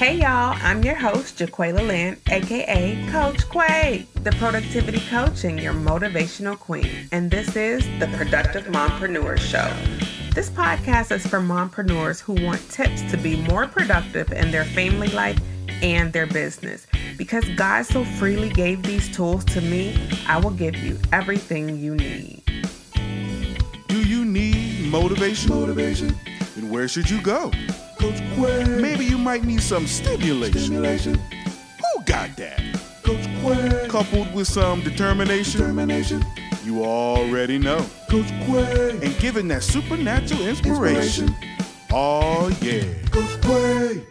Hey y'all, I'm your host, Jaqualia Lynn, aka Coach Quay, the productivity coach and your motivational queen. And this is the Productive Mompreneur Show. This podcast is for mompreneurs who want tips to be more productive in their family life and their business. Because God so freely gave these tools to me, I will give you everything you need. Do you need motivation? Motivation. Then where should you go? Coach Quay. Maybe you might need some stimulation. Stimulation. Who got that? Coach Quay. Coupled with some determination, Determination. you already know. Coach Quay. And given that supernatural inspiration, Inspiration. oh yeah. Coach Quay.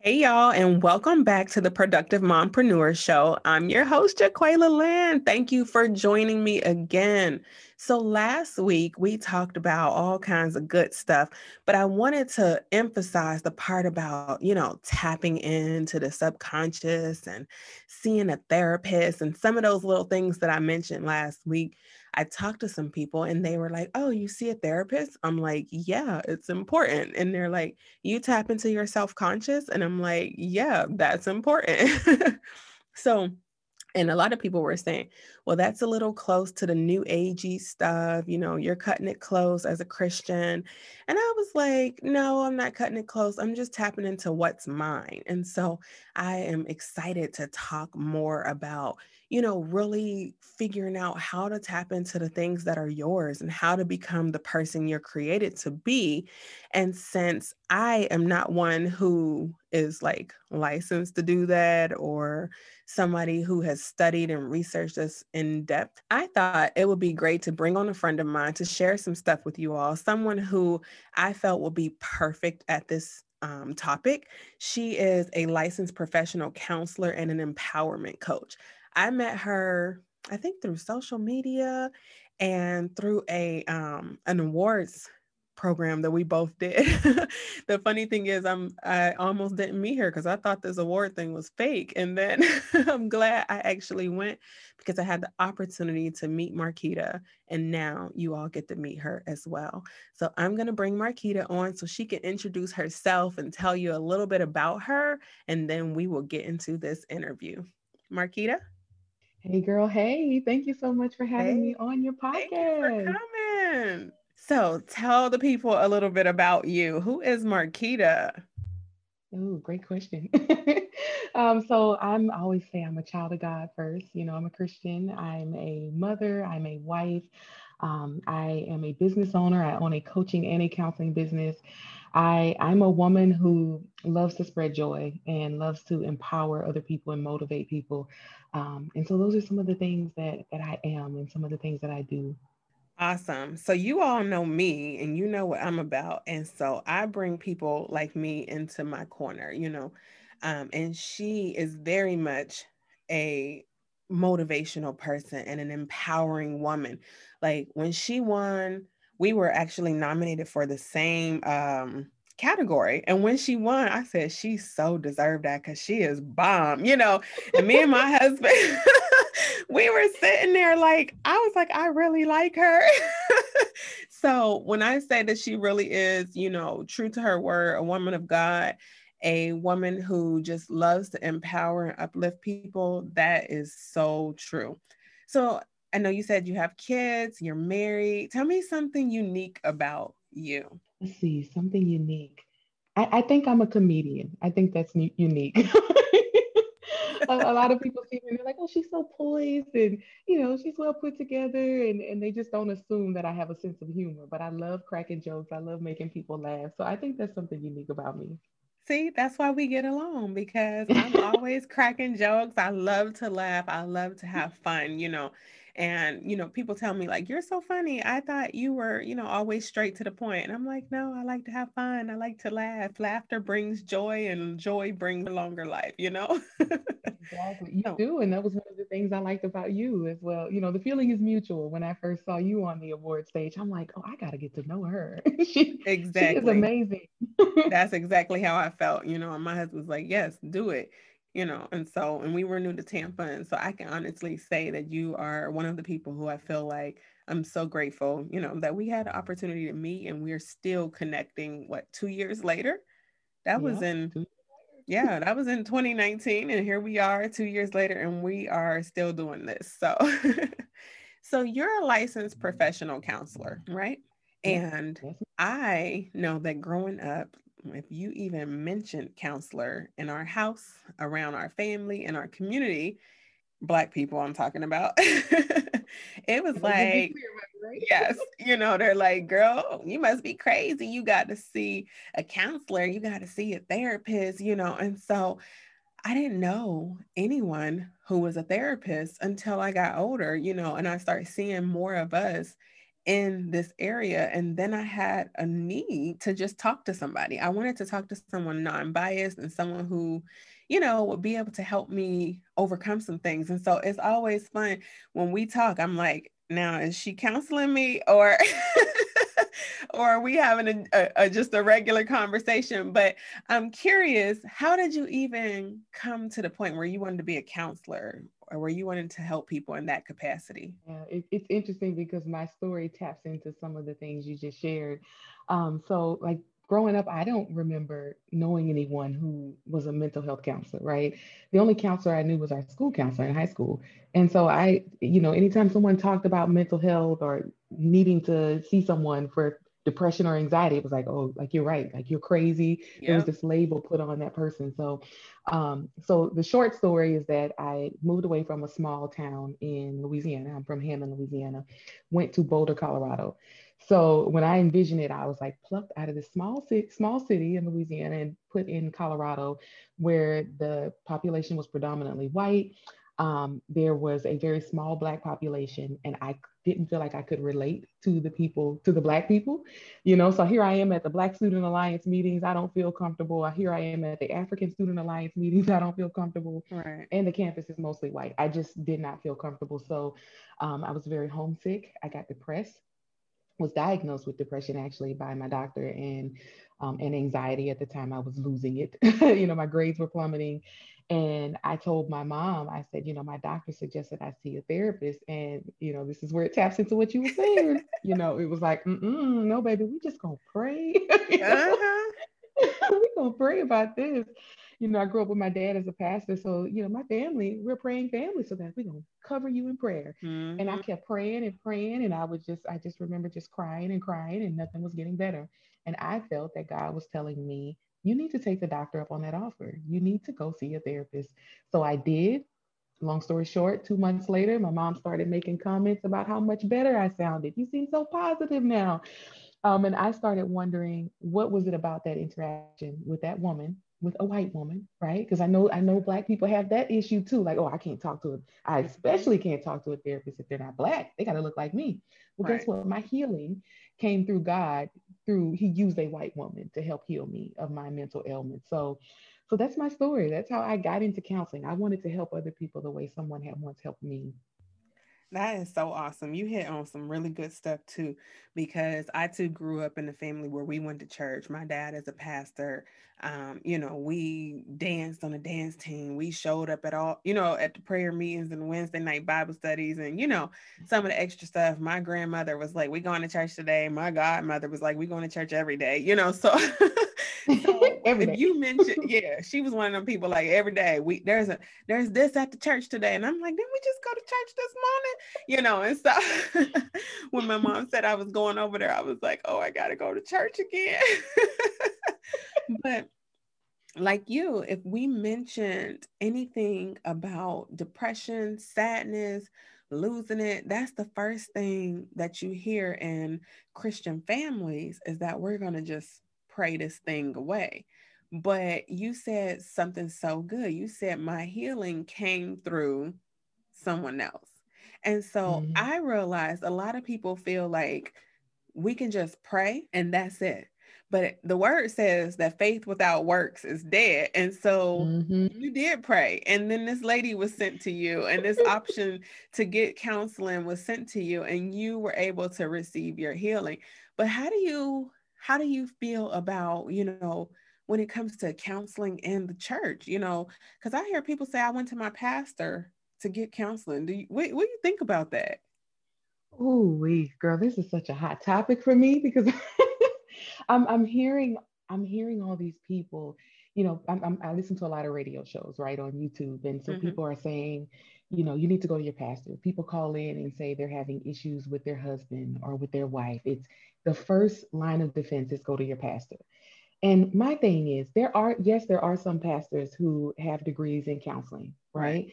Hey y'all, and welcome back to the Productive Mompreneur Show. I'm your host, Jaqualia Lynn. Thank you for joining me again. So last week we talked about all kinds of good stuff, but I wanted to emphasize the part about, you know, tapping into the subconscious and seeing a therapist and some of those little things that I mentioned last week. I talked to some people and they were like, Oh, you see a therapist? I'm like, Yeah, it's important. And they're like, You tap into your self conscious? And I'm like, Yeah, that's important. so, and a lot of people were saying, well, that's a little close to the new agey stuff. You know, you're cutting it close as a Christian. And I was like, no, I'm not cutting it close. I'm just tapping into what's mine. And so I am excited to talk more about, you know, really figuring out how to tap into the things that are yours and how to become the person you're created to be. And since I am not one who is like licensed to do that or somebody who has studied and researched this in depth, I thought it would be great to bring on a friend of mine to share some stuff with you all, someone who I felt would be perfect at this um, topic. She is a licensed professional counselor and an empowerment coach. I met her, I think, through social media and through a um, an awards program that we both did. the funny thing is I'm I almost didn't meet her because I thought this award thing was fake. And then I'm glad I actually went because I had the opportunity to meet Marquita and now you all get to meet her as well. So I'm to bring Marquita on so she can introduce herself and tell you a little bit about her and then we will get into this interview. Marquita? Hey girl, hey, thank you so much for having Hey, me on your podcast. Thank you for coming. So tell the people a little bit about you. Who is Marquita? Oh, great question. um, so I'm I always say I'm a child of God first. You know, I'm a Christian, I'm a mother, I'm a wife, um, I am a business owner, I own a coaching and a counseling business. I, I'm a woman who loves to spread joy and loves to empower other people and motivate people. Um, and so those are some of the things that that I am and some of the things that I do. Awesome. So you all know me and you know what I'm about. And so I bring people like me into my corner, you know. Um, and she is very much a motivational person and an empowering woman. Like when she won, we were actually nominated for the same um category. And when she won, I said she so deserved that because she is bomb, you know. And me and my husband, we were sitting there like, I was like, I really like her. so when I say that she really is, you know, true to her word, a woman of God, a woman who just loves to empower and uplift people, that is so true. So I know you said you have kids, you're married. Tell me something unique about you. Let's see, something unique. I, I think I'm a comedian. I think that's unique. a, a lot of people see me and they're like, oh, she's so poised and you know, she's well put together and, and they just don't assume that I have a sense of humor. But I love cracking jokes. I love making people laugh. So I think that's something unique about me. See, that's why we get along because I'm always cracking jokes. I love to laugh. I love to have fun, you know. And, you know, people tell me, like, you're so funny. I thought you were, you know, always straight to the point. And I'm like, no, I like to have fun. I like to laugh. Laughter brings joy, and joy brings a longer life, you know? Exactly. You So, do. And that was one of the things I liked about you as well. You know, the feeling is mutual. When I first saw you on the award stage, I'm like, oh, I got to get to know her. she, she is exactly. amazing. That's exactly how I felt, you know. And my husband was like, yes, do it, you know. And so, and we were new to Tampa. And so I can honestly say that you are one of the people who I feel like I'm so grateful, you know, that we had the opportunity to meet and we're still connecting. What, two years later? That was in, yeah, that was in 2019. And here we are two years later and we are still doing this. So, so you're a licensed mm-hmm. professional counselor, right? And I know that growing up, if you even mentioned counselor in our house, around our family, in our community, Black people I'm talking about, it was like, yes, you know, they're like, girl, you must be crazy. You got to see a counselor, you got to see a therapist, you know. And so I didn't know anyone who was a therapist until I got older, you know, and I started seeing more of us in this area. And then I had a need to just talk to somebody. I wanted to talk to someone non biased and someone who, you know, would be able to help me overcome some things. And so it's always fun when we talk. I'm like, now is she counseling me or or are we having a, a, a, just a regular conversation but i'm curious how did you even come to the point where you wanted to be a counselor or where you wanted to help people in that capacity? Yeah, it, it's interesting because my story taps into some of the things you just shared. Um, so, like growing up, I don't remember knowing anyone who was a mental health counselor, right? The only counselor I knew was our school counselor in high school. And so I, you know, anytime someone talked about mental health or needing to see someone for depression or anxiety, it was like, oh, like you're right, like you're crazy. Yep. There was this label put on that person. So, um, so the short story is that I moved away from a small town in Louisiana. I'm from Hammond, Louisiana. Went to Boulder, Colorado. So when I envisioned it, I was like plucked out of this small city, small city in Louisiana and put in Colorado, where the population was predominantly white. Um, there was a very small black population, and I didn't feel like I could relate to the people, to the Black people, you know. So here I am at the Black Student Alliance meetings. I don't feel comfortable. Here I am at the African Student Alliance meetings. I don't feel comfortable. Right. And the campus is mostly white. I just did not feel comfortable. So um, I was very homesick. I got depressed. Was diagnosed with depression actually by my doctor and um, and anxiety at the time. I was losing it. you know, my grades were plummeting and I told my mom, I said, you know, my doctor suggested I see a therapist. And, you know, this is where it taps into what you were saying. you know, it was like, no, baby, we just gonna pray. uh-huh. we gonna pray about this. You know, I grew up with my dad as a pastor. So, you know, my family, we're praying family. So that we're gonna cover you in prayer. Mm-hmm. And I mm-hmm. kept praying and praying. And I would just, I just remember just crying and crying and nothing was getting better. And I felt that God was telling me you need to take the doctor up on that offer. You need to go see a therapist. So I did. Long story short, two months later, my mom started making comments about how much better I sounded. You seem so positive now. Um, and I started wondering what was it about that interaction with that woman, with a white woman, right? Because I know I know black people have that issue too. Like, oh, I can't talk to a, I especially can't talk to a therapist if they're not black. They got to look like me. Well, right. guess what? My healing came through God through he used a white woman to help heal me of my mental ailment. So so that's my story. That's how I got into counseling. I wanted to help other people the way someone had once helped me. That is so awesome. You hit on some really good stuff too, because I too grew up in a family where we went to church. My dad is a pastor. Um, you know, we danced on a dance team. We showed up at all, you know, at the prayer meetings and Wednesday night Bible studies and, you know, some of the extra stuff. My grandmother was like, we going to church today. My godmother was like, we going to church every day, you know, so so you mentioned, yeah, she was one of them people like every day we there's a there's this at the church today, and I'm like, didn't we just go to church this morning? You know, and so when my mom said I was going over there, I was like, oh, I gotta go to church again. but like you, if we mentioned anything about depression, sadness, losing it, that's the first thing that you hear in Christian families is that we're going to just pray this thing away. But you said something so good. You said my healing came through someone else. And so mm-hmm. I realized a lot of people feel like we can just pray and that's it. But the word says that faith without works is dead. And so mm-hmm. you did pray. And then this lady was sent to you, and this option to get counseling was sent to you, and you were able to receive your healing. But how do you how do you feel about you know when it comes to counseling in the church you know because i hear people say i went to my pastor to get counseling do you what, what do you think about that Oh, we girl, this is such a hot topic for me because I'm I'm hearing I'm hearing all these people. You know, I'm, I'm, i listen to a lot of radio shows, right, on YouTube, and so mm-hmm. people are saying, you know, you need to go to your pastor. People call in and say they're having issues with their husband or with their wife. It's the first line of defense is go to your pastor. And my thing is, there are yes, there are some pastors who have degrees in counseling, right?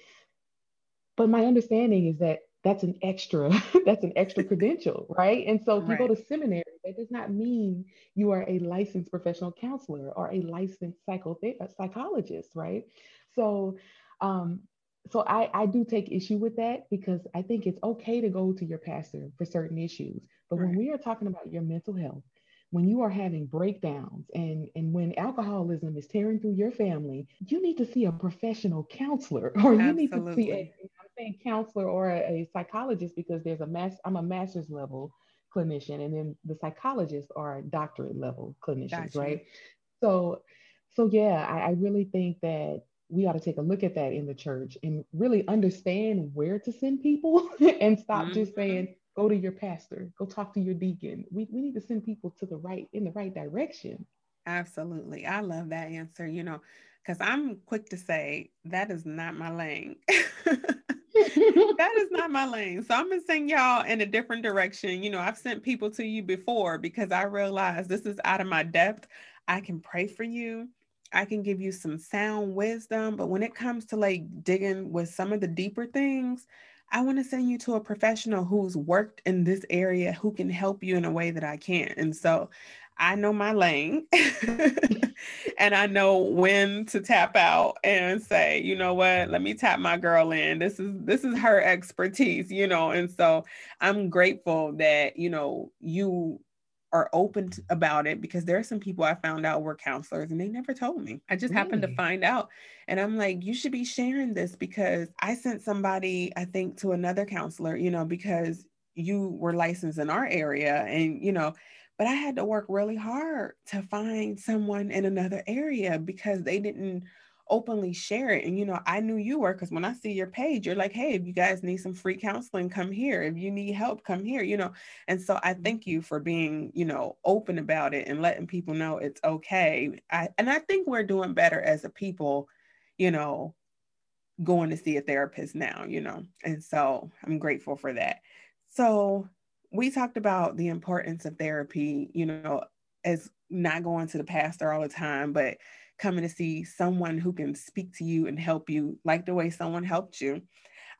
But my understanding is that that's an extra that's an extra credential right and so if right. you go to seminary that does not mean you are a licensed professional counselor or a licensed psychothe- psychologist right so um so I, I do take issue with that because I think it's okay to go to your pastor for certain issues. But right. when we are talking about your mental health, when you are having breakdowns and, and when alcoholism is tearing through your family, you need to see a professional counselor or you need to see a, saying counselor or a, a psychologist because there's a mass, I'm a master's level clinician, and then the psychologists are doctorate level clinicians, gotcha. right? So, so yeah, I, I really think that we ought to take a look at that in the church and really understand where to send people and stop mm-hmm. just saying go to your pastor go talk to your deacon we, we need to send people to the right in the right direction absolutely i love that answer you know because i'm quick to say that is not my lane that is not my lane. So I'm gonna send y'all in a different direction. You know, I've sent people to you before because I realize this is out of my depth. I can pray for you. I can give you some sound wisdom, but when it comes to like digging with some of the deeper things, I want to send you to a professional who's worked in this area who can help you in a way that I can't. And so I know my lane and I know when to tap out and say, you know what, let me tap my girl in. This is this is her expertise, you know. And so I'm grateful that, you know, you are open to, about it because there are some people I found out were counselors and they never told me. I just really? happened to find out. And I'm like, you should be sharing this because I sent somebody, I think, to another counselor, you know, because you were licensed in our area and, you know, but I had to work really hard to find someone in another area because they didn't openly share it. And you know, I knew you were because when I see your page, you're like, hey, if you guys need some free counseling, come here. If you need help, come here, you know. And so I mm-hmm. thank you for being, you know, open about it and letting people know it's okay. I and I think we're doing better as a people, you know, going to see a therapist now, you know. And so I'm grateful for that. So we talked about the importance of therapy, you know, as not going to the pastor all the time, but coming to see someone who can speak to you and help you like the way someone helped you.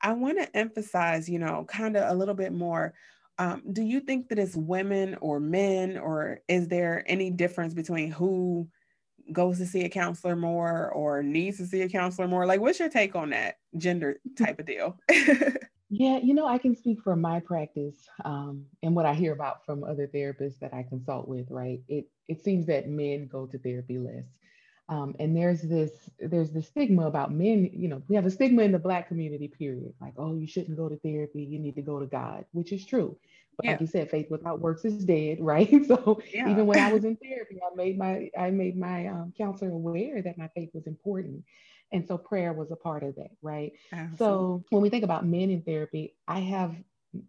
I want to emphasize, you know, kind of a little bit more. Um, do you think that it's women or men, or is there any difference between who goes to see a counselor more or needs to see a counselor more? Like, what's your take on that gender type of deal? Yeah, you know, I can speak for my practice um, and what I hear about from other therapists that I consult with. Right, it it seems that men go to therapy less, um, and there's this there's this stigma about men. You know, we have a stigma in the Black community. Period. Like, oh, you shouldn't go to therapy. You need to go to God, which is true. But yeah. like you said, faith without works is dead, right? So yeah. even when I was in therapy, I made my I made my um, counselor aware that my faith was important. And so prayer was a part of that, right? Absolutely. So when we think about men in therapy, I have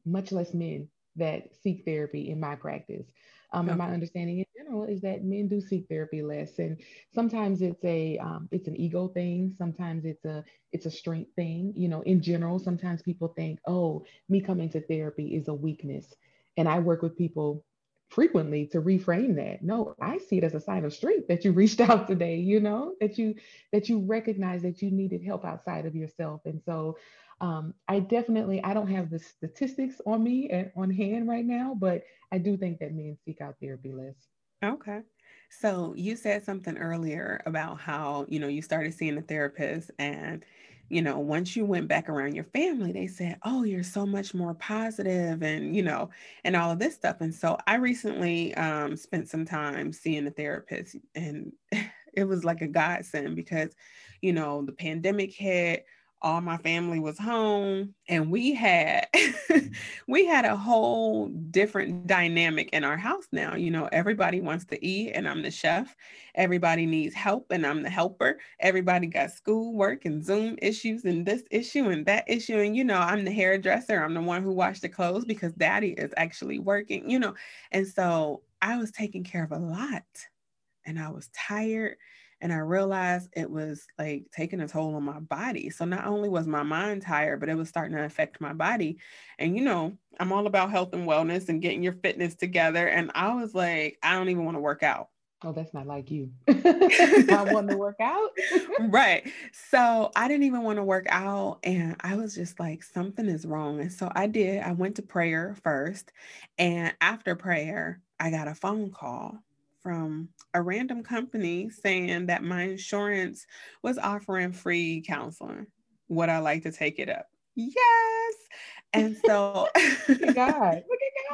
much less men that seek therapy in my practice. Um, okay. And my understanding in general is that men do seek therapy less, and sometimes it's a um, it's an ego thing. Sometimes it's a it's a strength thing. You know, in general, sometimes people think, oh, me coming to therapy is a weakness, and I work with people frequently to reframe that no i see it as a sign of strength that you reached out today you know that you that you recognize that you needed help outside of yourself and so um, i definitely i don't have the statistics on me at, on hand right now but i do think that men seek out therapy less okay so you said something earlier about how you know you started seeing a therapist and you know, once you went back around your family, they said, Oh, you're so much more positive and, you know, and all of this stuff. And so I recently um, spent some time seeing a therapist and it was like a godsend because, you know, the pandemic hit, all my family was home and we had we had a whole different dynamic in our house now. You know everybody wants to eat and i'm the chef. Everybody needs help and i'm the helper. Everybody got school work and zoom issues and this issue and that issue and you know i'm the hairdresser. I'm the one who washed the clothes because daddy is actually working you know. And so i was taking care of a lot and i was tired and I realized it was like taking a toll on my body. So not only was my mind tired, but it was starting to affect my body. And you know, I'm all about health and wellness and getting your fitness together. And I was like, I don't even want to work out. Oh, that's not like you. I want to work out. right. So I didn't even want to work out. And I was just like, something is wrong. And so I did. I went to prayer first. And after prayer, I got a phone call from a random company saying that my insurance was offering free counseling. Would I like to take it up? Yes. And so, God. Look at God.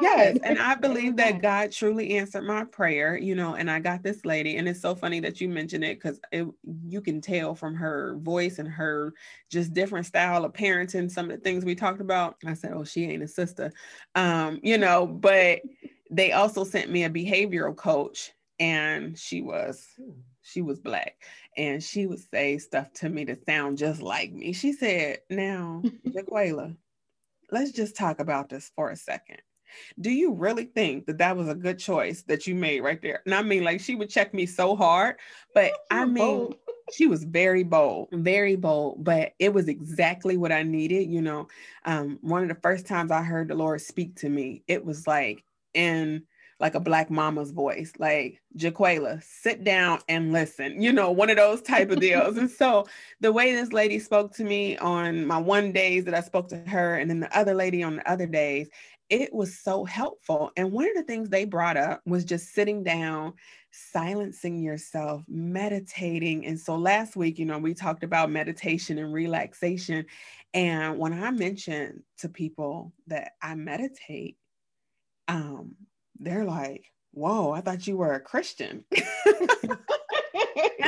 yes. And I believe that God truly answered my prayer, you know, and I got this lady. And it's so funny that you mentioned it because you can tell from her voice and her just different style of parenting, some of the things we talked about. I said, oh, she ain't a sister. Um, you know, but they also sent me a behavioral coach and she was she was black. And she would say stuff to me to sound just like me. She said now jaqualia let's just talk about this for a second. Do you really think that that was a good choice that you made right there? And i mean like she would check me so hard but i mean she was very bold. Very bold but it was exactly what i needed you know? Um, one of the first times i heard the lord speak to me it was like in like a black mama's voice, like Jaqualia, sit down and listen, you know, one of those type of deals. and so the way this lady spoke to me on my one days that I spoke to her, and then the other lady on the other days, it was so helpful. And one of the things they brought up was just sitting down, silencing yourself, meditating. And so last week, you know, we talked about meditation and relaxation. And when I mentioned to people that I meditate, um, they're like, whoa, I thought you were a Christian. and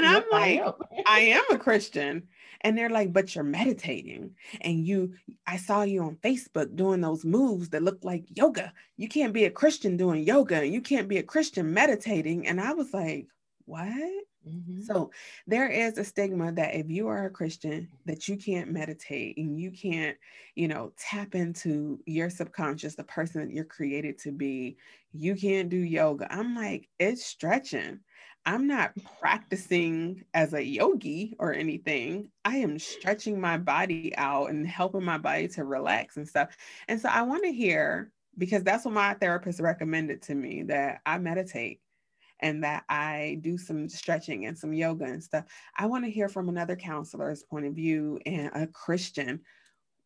I'm like, I am. I am a Christian. And they're like, but you're meditating. And you, I saw you on Facebook doing those moves that look like yoga. You can't be a Christian doing yoga and you can't be a Christian meditating. And I was like, what? Mm-hmm. So there is a stigma that if you are a Christian, that you can't meditate and you can't, you know, tap into your subconscious, the person that you're created to be. You can't do yoga. I'm like, it's stretching. I'm not practicing as a yogi or anything. I am stretching my body out and helping my body to relax and stuff. And so I want to hear because that's what my therapist recommended to me that I meditate and that I do some stretching and some yoga and stuff. I want to hear from another counselor's point of view and a Christian.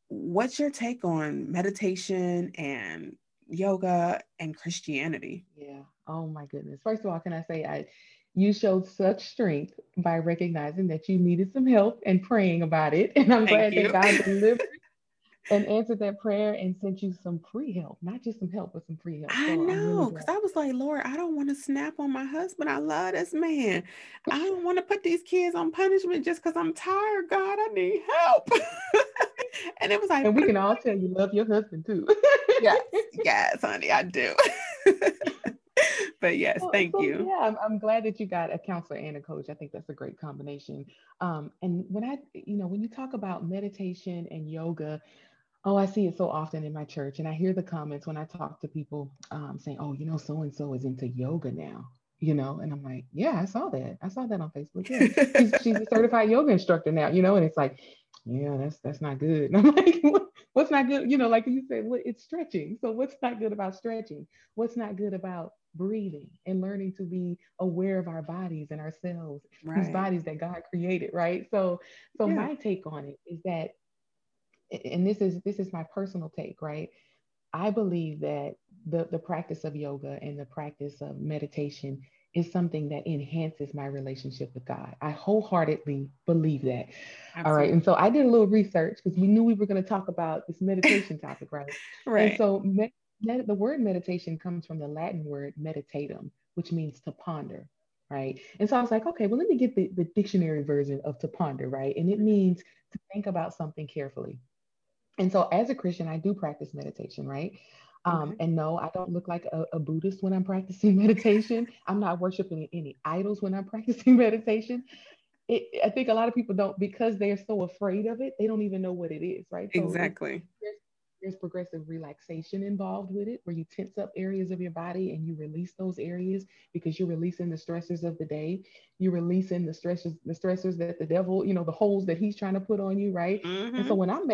What's your take on meditation and yoga and Christianity? Yeah. Oh my goodness. First of all, can I say I you showed such strength by recognizing that you needed some help and praying about it. And I'm Thank glad you. that God delivered and answered that prayer and sent you some free help, not just some help, but some free help. I so know, because really I was like, Lord, I don't want to snap on my husband. I love this man. I don't want to put these kids on punishment just because I'm tired. God, I need help. and it was like, and we can all tell you love your husband too. yes, yes, honey, I do. but yes, thank so, you. Yeah, I'm, I'm, glad that you got a counselor and a coach. I think that's a great combination. Um, and when I, you know, when you talk about meditation and yoga, Oh, I see it so often in my church. And I hear the comments when I talk to people um, saying, oh, you know, so and so is into yoga now, you know? And I'm like, yeah, I saw that. I saw that on Facebook. Yeah. she's, she's a certified yoga instructor now, you know? And it's like, yeah, that's that's not good. And I'm like, what's not good? You know, like you said, what, it's stretching. So what's not good about stretching? What's not good about breathing and learning to be aware of our bodies and ourselves, right. these bodies that God created, right? So, so yeah. my take on it is that and this is this is my personal take, right? I believe that the, the practice of yoga and the practice of meditation is something that enhances my relationship with God. I wholeheartedly believe that. Absolutely. All right. And so I did a little research because we knew we were going to talk about this meditation topic, right? right. And so med- the word meditation comes from the Latin word meditatum, which means to ponder. right? And so I was like, okay, well, let me get the, the dictionary version of to ponder, right? And it mm-hmm. means to think about something carefully. And so as a Christian, I do practice meditation, right? Um, And no, I don't look like a, a, Buddhist when I'm practicing meditation. I'm not worshiping any idols when I'm practicing meditation. It, I think a lot of people don't because they're so afraid of it. They don't even know what it is, right? So exactly. There's, there's progressive relaxation involved with it, where you tense up areas of your body and you release those areas because you're releasing the stressors of the day. You're releasing the stressors, the stressors that the devil, you know, the holes that he's trying to put on you, right? Mm-hmm. And so when I'm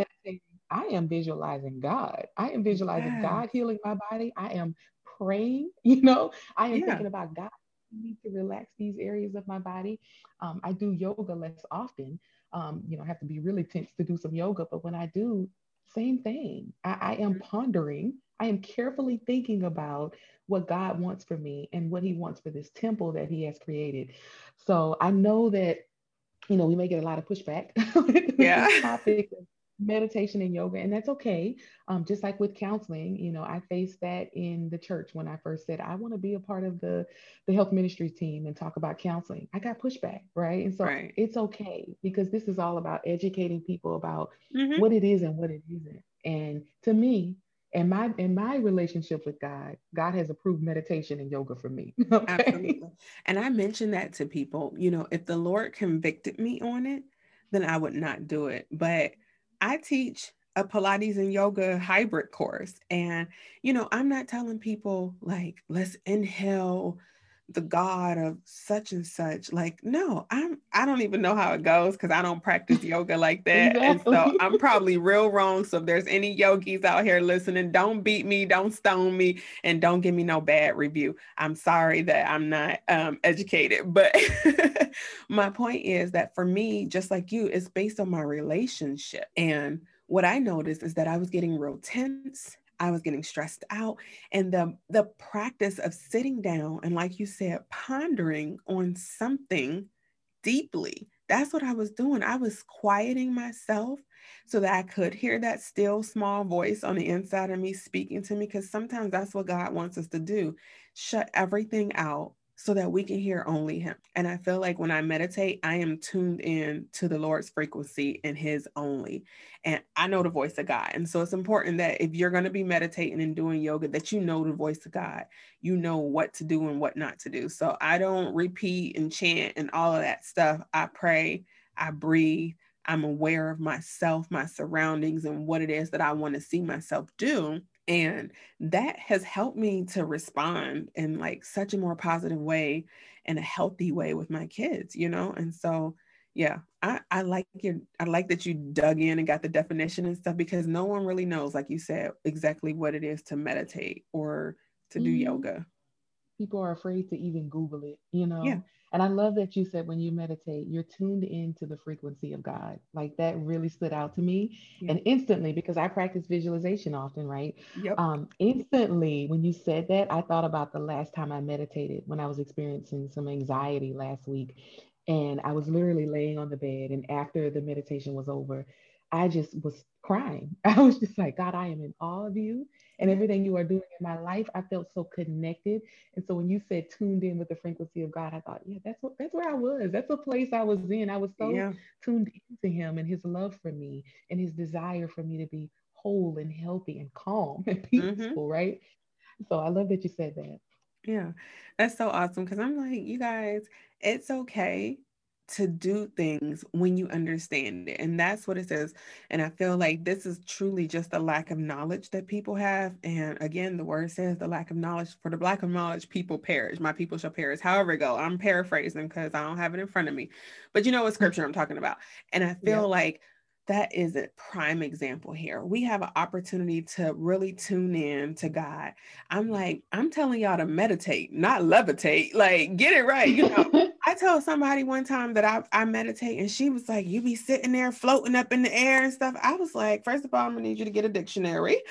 I am visualizing God. I am visualizing yeah. God healing my body. I am praying, you know, I am yeah. thinking about God. I need to relax these areas of my body. Um, I do yoga less often. Um, you know, I have to be really tense to do some yoga, but when I do, same thing. I, I am mm-hmm. pondering. I am carefully thinking about what God wants for me and what He wants for this temple that He has created. So I know that, you know, we may get a lot of pushback yeah. topic meditation and yoga and that's okay um, just like with counseling you know i faced that in the church when i first said i want to be a part of the the health ministry team and talk about counseling i got pushback right and so right. it's okay because this is all about educating people about mm-hmm. what it is and what it isn't and to me and my in my relationship with God, God has approved meditation and yoga for me. Okay? Absolutely. And I mention that to people, you know, if the Lord convicted me on it, then I would not do it. But I teach a Pilates and yoga hybrid course. And, you know, I'm not telling people like, let's inhale the God of such and such. Like, no, I'm I don't even know how it goes because I don't practice yoga like that. Exactly. And so I'm probably real wrong. So if there's any yogis out here listening, don't beat me, don't stone me, and don't give me no bad review. I'm sorry that I'm not um, educated. But my point is that for me, just like you, it's based on my relationship. And what I noticed is that I was getting real tense I was getting stressed out. And the, the practice of sitting down and, like you said, pondering on something deeply, that's what I was doing. I was quieting myself so that I could hear that still small voice on the inside of me speaking to me. Because sometimes that's what God wants us to do shut everything out so that we can hear only him. And I feel like when I meditate, I am tuned in to the Lord's frequency and his only. And I know the voice of God. And so it's important that if you're going to be meditating and doing yoga, that you know the voice of God. You know what to do and what not to do. So I don't repeat and chant and all of that stuff. I pray, I breathe. I'm aware of myself, my surroundings, and what it is that I want to see myself do and that has helped me to respond in like such a more positive way and a healthy way with my kids you know? And so yeah i i like your i like that you dug in and got the definition and stuff because no one really knows like you said exactly what it is to meditate or to do mm-hmm. yoga. People are afraid to even google it you know? yeah and I love that you said when you meditate, you're tuned into the frequency of God. Like that really stood out to me. Yeah. And instantly, because I practice visualization often, right? Yep. Um, instantly, when you said that, I thought about the last time I meditated when I was experiencing some anxiety last week. And I was literally laying on the bed. And after the meditation was over, I just was crying. I was just like, God, I am in awe of you and everything you are doing in my life. I felt so connected. And so when you said tuned in with the frequency of God, I thought, yeah, that's what that's where I was. That's the place I was in. I was so yeah. tuned into him and his love for me and his desire for me to be whole and healthy and calm and mm-hmm. peaceful, mm-hmm. right? So I love that you said that. Yeah, that's so awesome because I'm like, you guys, it's okay to do things when you understand it. And that's what it says. And I feel like this is truly just a lack of knowledge that people have. And again, the word says the lack of knowledge for the lack of knowledge, people perish. My people shall perish. However, go. I'm paraphrasing because I don't have it in front of me. But you know what mm-hmm. scripture I'm talking about. And I feel yeah. like that is a prime example here. We have an opportunity to really tune in to God. I'm mm-hmm. like, I'm telling y'all to meditate, not levitate. Like, get it right. You know, I told somebody one time that I, I meditate, and she was like, You be sitting there floating up in the air and stuff. I was like, First of all, I'm gonna need you to get a dictionary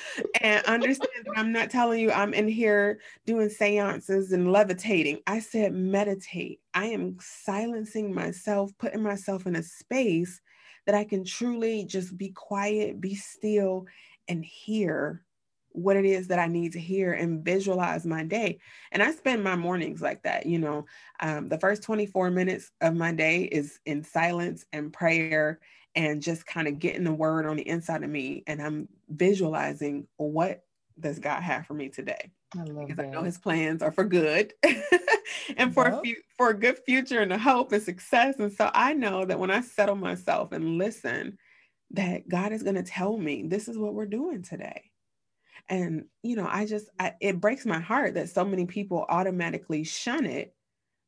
and understand that I'm not telling you I'm in here doing seances and levitating. I said, Meditate. I am silencing myself, putting myself in a space that I can truly just be quiet, be still, and hear what it is that I need to hear and visualize my day. And I spend my mornings like that. You know, um, the first 24 minutes of my day is in silence and prayer and just kind of getting the word on the inside of me. And I'm visualizing what does God have for me today. I love because that. I know his plans are for good and for a few, for a good future and a hope and success. And so I know that when I settle myself and listen, that God is going to tell me this is what we're doing today. And you know, I just I, it breaks my heart that so many people automatically shun it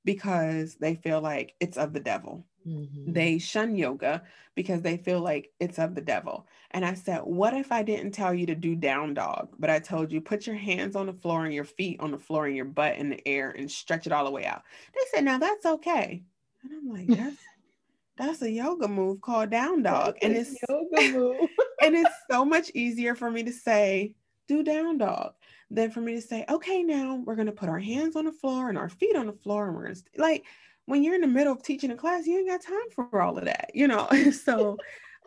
because they feel like it's of the devil Mhm. they shun yoga because they feel like it's of the devil. And I said, What if I didn't tell you to do down dog, but I told you put your hands on the floor and your feet on the floor and your butt in the air and stretch it all the way out? They said, Now that's okay. And I'm like, That's that's a yoga move called down dog. And it's yoga move. and it's so much easier for me to say, do down dog than for me to say, okay, now we're going to put our hands on the floor and our feet on the floor. And we're going to, like, when you're in the middle of teaching a class, you ain't got time for all of that, you know? so,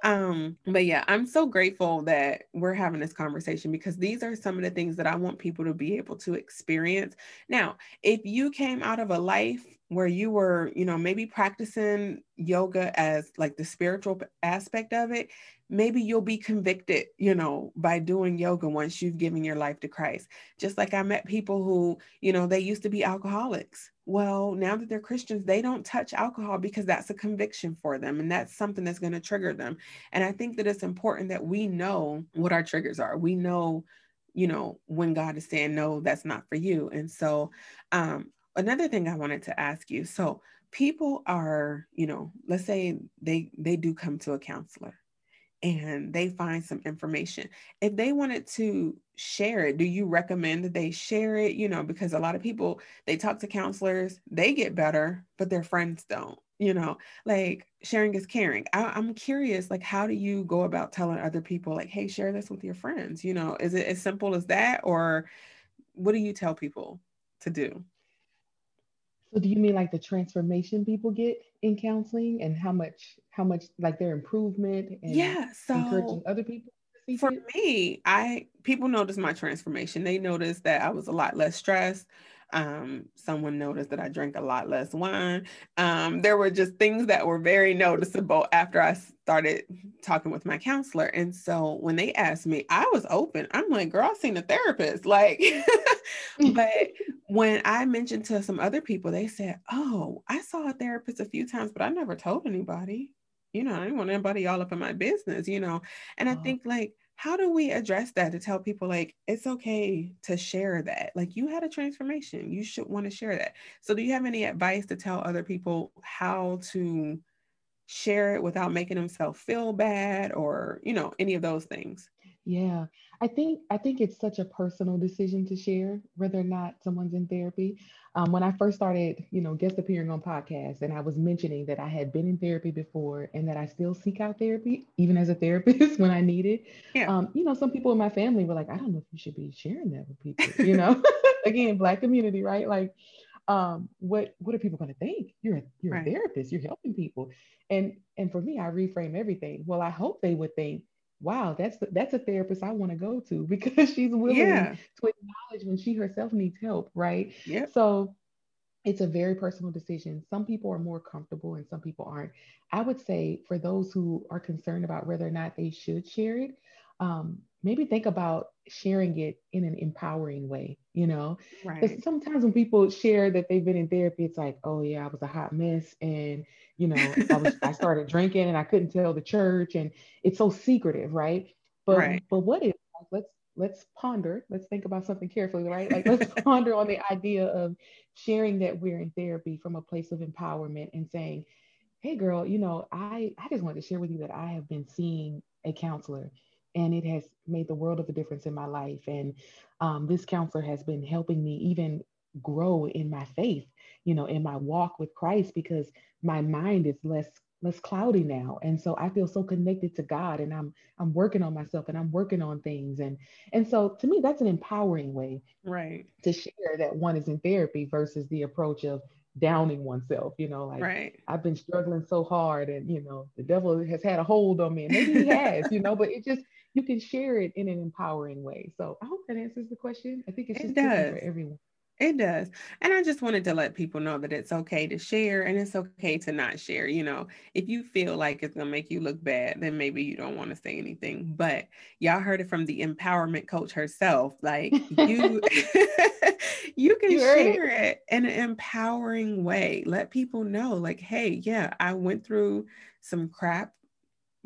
um, but yeah, I'm so grateful that we're having this conversation because these are some of the things that I want people to be able to experience. Now, if you came out of a life where you were, you know, maybe practicing yoga as like the spiritual aspect of it, maybe you'll be convicted, you know, by doing yoga once you've given your life to Christ. Just like I met people who, you know, they used to be alcoholics. Well, now that they're Christians, they don't touch alcohol because that's a conviction for them and that's something that's going to trigger them. And I think that it's important that we know what our triggers are. We know, you know, when God is saying, no, that's not for you. And so, um, another thing I wanted to ask you so, people are, you know, let's say they they do come to a counselor and they find some information. If they wanted to share it, do you recommend that they share it? You know, because a lot of people they talk to counselors, they get better, but their friends don't. You know, like sharing is caring. I, I'm curious, like, how do you go about telling other people, like, hey, share this with your friends? You know, is it as simple as that, or what do you tell people to do? So do you mean like the transformation people get in counseling and how much how much like their improvement and Yeah. So encouraging other people for it? me, I people notice my transformation. They notice that I was a lot less stressed. Um, someone noticed that I drank a lot less wine. Um, there were just things that were very noticeable after I started talking with my counselor. And so when they asked me, I was open. I'm like, girl, I've seen a therapist. Like, but when I mentioned to some other people, they said, Oh, I saw a therapist a few times, but I never told anybody. You know, I didn't want anybody all up in my business, you know. And I think like, how do we address that to tell people like it's okay to share that? Like you had a transformation. You should want to share that. So do you have any advice to tell other people how to share it without making themselves feel bad or, you know, any of those things? Yeah, I think I think it's such a personal decision to share whether or not someone's in therapy. Um, when I first started, you know, guest appearing on podcasts, and I was mentioning that I had been in therapy before and that I still seek out therapy, even as a therapist when I need it. Yeah. Um, you know, some people in my family were like, I don't know if you should be sharing that with people. You know, again, Black community, right? Like, um, what what are people going to think? You're a, you're Right. a therapist. You're helping people, and and for me, I reframe everything. Well, I hope they would think wow, that's the, that's a therapist I want to go to because she's willing Yeah. to acknowledge when she herself needs help, right? Yeah. So it's a very personal decision. Some people are more comfortable and some people aren't. I would say for those who are concerned about whether or not they should share it, um, maybe think about sharing it in an empowering way, you know? Right. sometimes when people share that they've been in therapy, it's like, oh yeah, I was a hot mess, and you know, I was I started drinking and I couldn't tell the church, and it's so secretive, right? But Right. but what if like, let's let's ponder, let's think about something carefully, right? Like let's ponder on the idea of sharing that we're in therapy from a place of empowerment and saying, hey girl, you know, I I just wanted to share with you that I have been seeing a counselor and it has made the world of a difference in my life. And um, this counselor has been helping me even grow in my faith, you know, in my walk with Christ because my mind is less less cloudy now and so i feel so connected to god and i'm i'm working on myself and i'm working on things and and so to me that's an empowering way Right. to share that one is in therapy versus the approach of downing oneself you know like Right. I've been struggling so hard and you know the devil has had a hold on me and maybe he has you know but it just you can share it in an empowering way. So I hope that answers the question. I think it's It just different does. for everyone. It does. And I just wanted to let people know that it's okay to share and it's okay to not share. You know, if you feel like it's going to make you look bad, then maybe you don't want to say anything. But y'all heard it from the empowerment coach herself. Like you you can You heard it. share it. in an empowering way. Let people know like, "Hey, yeah, I went through some crap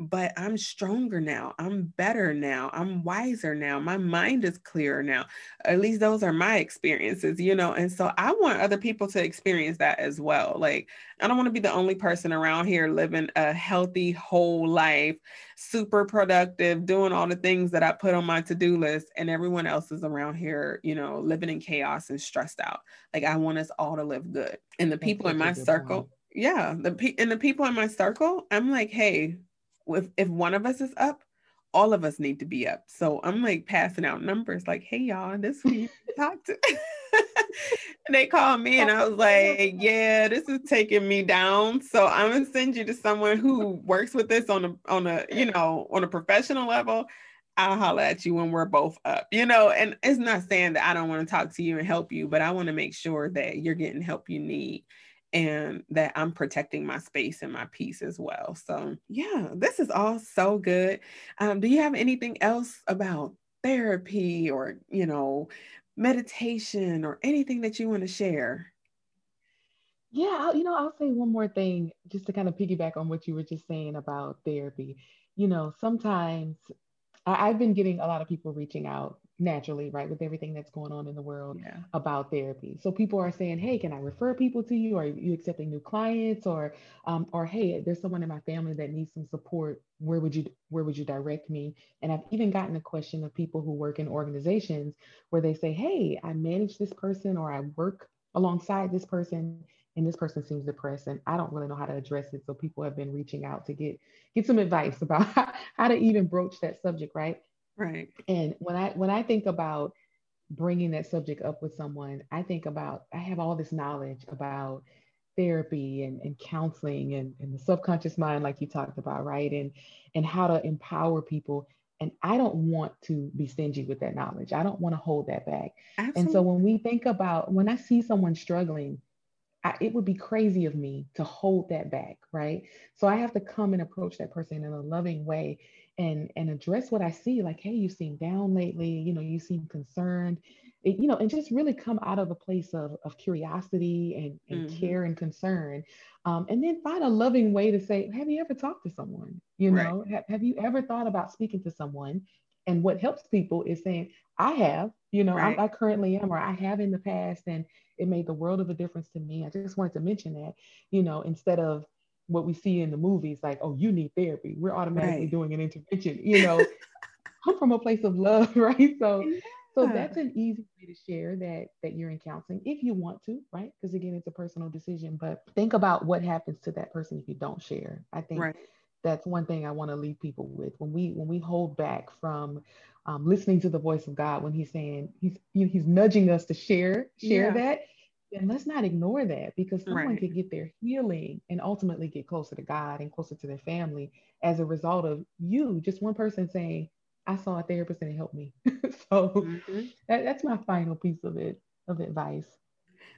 but I'm stronger now. I'm better now. I'm wiser now. My mind is clearer now. At least those are my experiences, you know. And so I want other people to experience that as well. Like, I don't want to be the only person around here living a healthy, whole life, super productive, doing all the things that I put on my to do list, and everyone else is around here, you know, living in chaos and stressed out. Like, I want us all to live good. And the people in my circle, point. yeah, the pe- and the people in my circle, I'm like, hey, if if one of us is up, all of us need to be up. So I'm like passing out numbers, like, hey y'all, this you talk to. and they called me and I was like, yeah, this is taking me down. So I'm gonna send you to someone who works with this on a on a, you know, on a professional level. I'll holler at you when we're both up, you know, and it's not saying that I don't want to talk to you and help you, but I want to make sure that you're getting help you need and that I'm protecting my space and my peace as well. So, yeah, this is all so good. Um, do you have anything else about therapy or, you know, meditation or anything that you want to share? Yeah, you know, I'll say one more thing just to kind of piggyback on what you were just saying about therapy. You know, sometimes I, I've been getting a lot of people reaching out naturally, right, with everything that's going on in the world Yeah. about therapy. So people are saying, "Hey, can I refer people to you? Are you accepting new clients? Or, um, or hey, there's someone in my family that needs some support. Where would you where would you direct me?" And I've even gotten a question of people who work in organizations where they say, "Hey, I manage this person or I work alongside this person." And this person seems depressed, and I don't really know how to address it. So people have been reaching out to get get some advice about how, how to even broach that subject, right? Right. And when I when I think about bringing that subject up with someone, I think about I have all this knowledge about therapy and, and counseling and, and the subconscious mind, like you talked about, right? And and how to empower people. And I don't want to be stingy with that knowledge. I don't want to hold that back. Absolutely. And so when we think about when I see someone struggling, I, it would be crazy of me to hold that back, right? So I have to come and approach that person in a loving way and and address what I see. Like, hey, you seem down lately. You know, you seem concerned. It- you know, and just really come out of a place of, of curiosity and, and Mhm. care and concern. Um, and then find a loving way to say, have you ever talked to someone? You Right. know, have, have you ever thought about speaking to someone? And what helps people is saying, I have, you know, Right. I, I currently am, or I have in the past, and it made the world of a difference to me. I just wanted to mention that, you know, instead of what we see in the movies, like, oh, you need therapy, we're automatically Right. doing an intervention, you know, i'm from a place of love, right? So, so that's an easy way to share that that you're in counseling if you want to, right? Because again, it's a personal decision. But think about what happens to that person if you don't share. I think Right. That's one thing I want to leave people with when we when we hold back from um, listening to the voice of God when He's saying He's you know, He's nudging us to share share Yeah. that. Then let's not ignore that because someone Right. could get their healing and ultimately get closer to God and closer to their family as a result of you, just one person saying, "I saw a therapist and it helped me." so Mhm. that, that's my final piece of it of advice.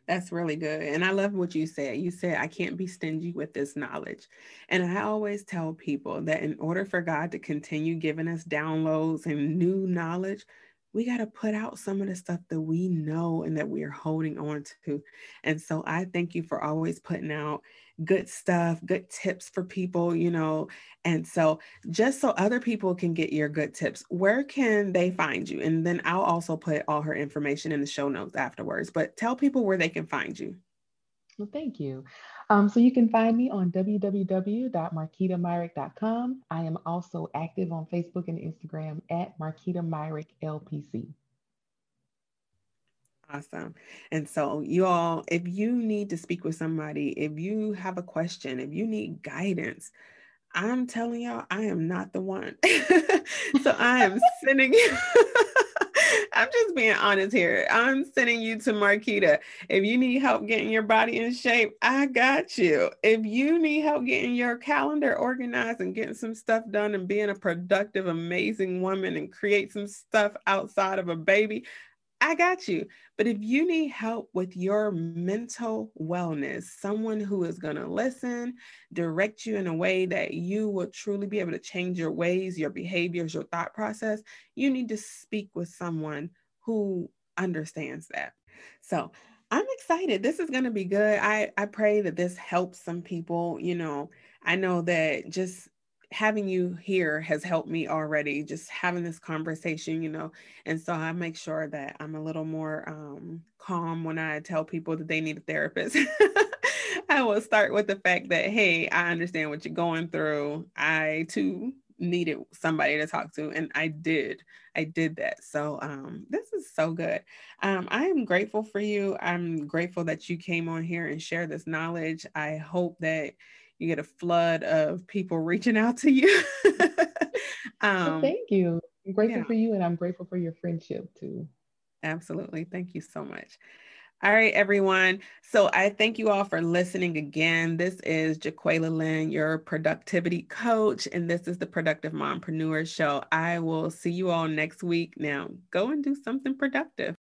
That's really good. And I love what you said. You said, I can't be stingy with this knowledge. And I always tell people that in order for God to continue giving us downloads and new knowledge, we got to put out some of the stuff that we know and that we are holding on to. And so I thank you for always putting out good stuff, good tips for people, you know. And so just so other people can get your good tips, where can they find you? And then I'll also put all her information in the show notes afterwards. But tell people where they can find you. Well, thank you. Um, so you can find me on www.marquitamyrick.com. I am also active on Facebook and Instagram at Marquita Myrick LPC. Awesome. And so, you all, if you need to speak with somebody, if you have a question, if you need guidance, I'm telling y'all, I am not the one. so I am sending you, I'm just being honest here. I'm sending you to Marquita. If you need help getting your body in shape, I got you. If you need help getting your calendar organized and getting some stuff done and being a productive, amazing woman and create some stuff outside of a baby, I got you. But if you need help with your mental wellness, someone who is going to listen, direct you in a way that you will truly be able to change your ways, your behaviors, your thought process, you need to speak with someone who understands that. So, I'm excited. This is going to be good. I I pray that this helps some people, you know. I know that just having you here has helped me already just having this conversation you know and so i make sure that i'm a little more um, calm when i tell people that they need a therapist. I will start with the fact that hey i understand what you're going through. I too needed somebody to talk to and i did. I did that. So um, this is so good. Um, i am grateful for you. I'm grateful that you came on here and shared this knowledge. I hope that you get a flood of people reaching out to you. um, thank you. I'm grateful yeah. for you and I'm grateful for your friendship too. Absolutely. Thank you so much. All right, everyone. So I thank you all for listening again. This is Jaqualia Lynn, your productivity coach, and this is the Productive Mompreneur Show. I will see you all next week. Now, go and do something productive.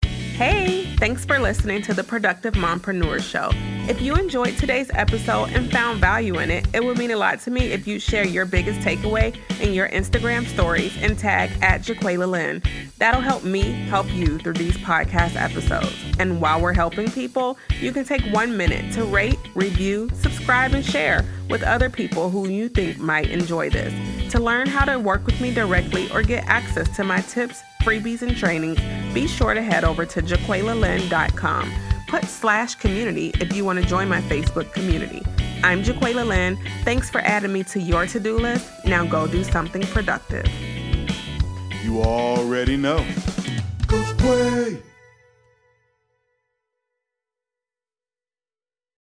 Hey, thanks for listening to the Productive Mompreneur Show. If you enjoyed today's episode and found value in it, it would mean a lot to me if you share your biggest takeaway in your Instagram stories and tag at Jaqualia Lynn. That'll help me help you through these podcast episodes. And while we're helping people, you can take one minute to rate, review, subscribe, and share with other people who you think might enjoy this. To learn how to work with me directly or get access to my tips, freebies, and trainings, be sure to head over to jaqualialynn.com. Put slash community if you want to join my Facebook community. I'm Jaqualia Lynn. Thanks for adding me to your to do list. Now go do something productive. You already know. Coach Qua.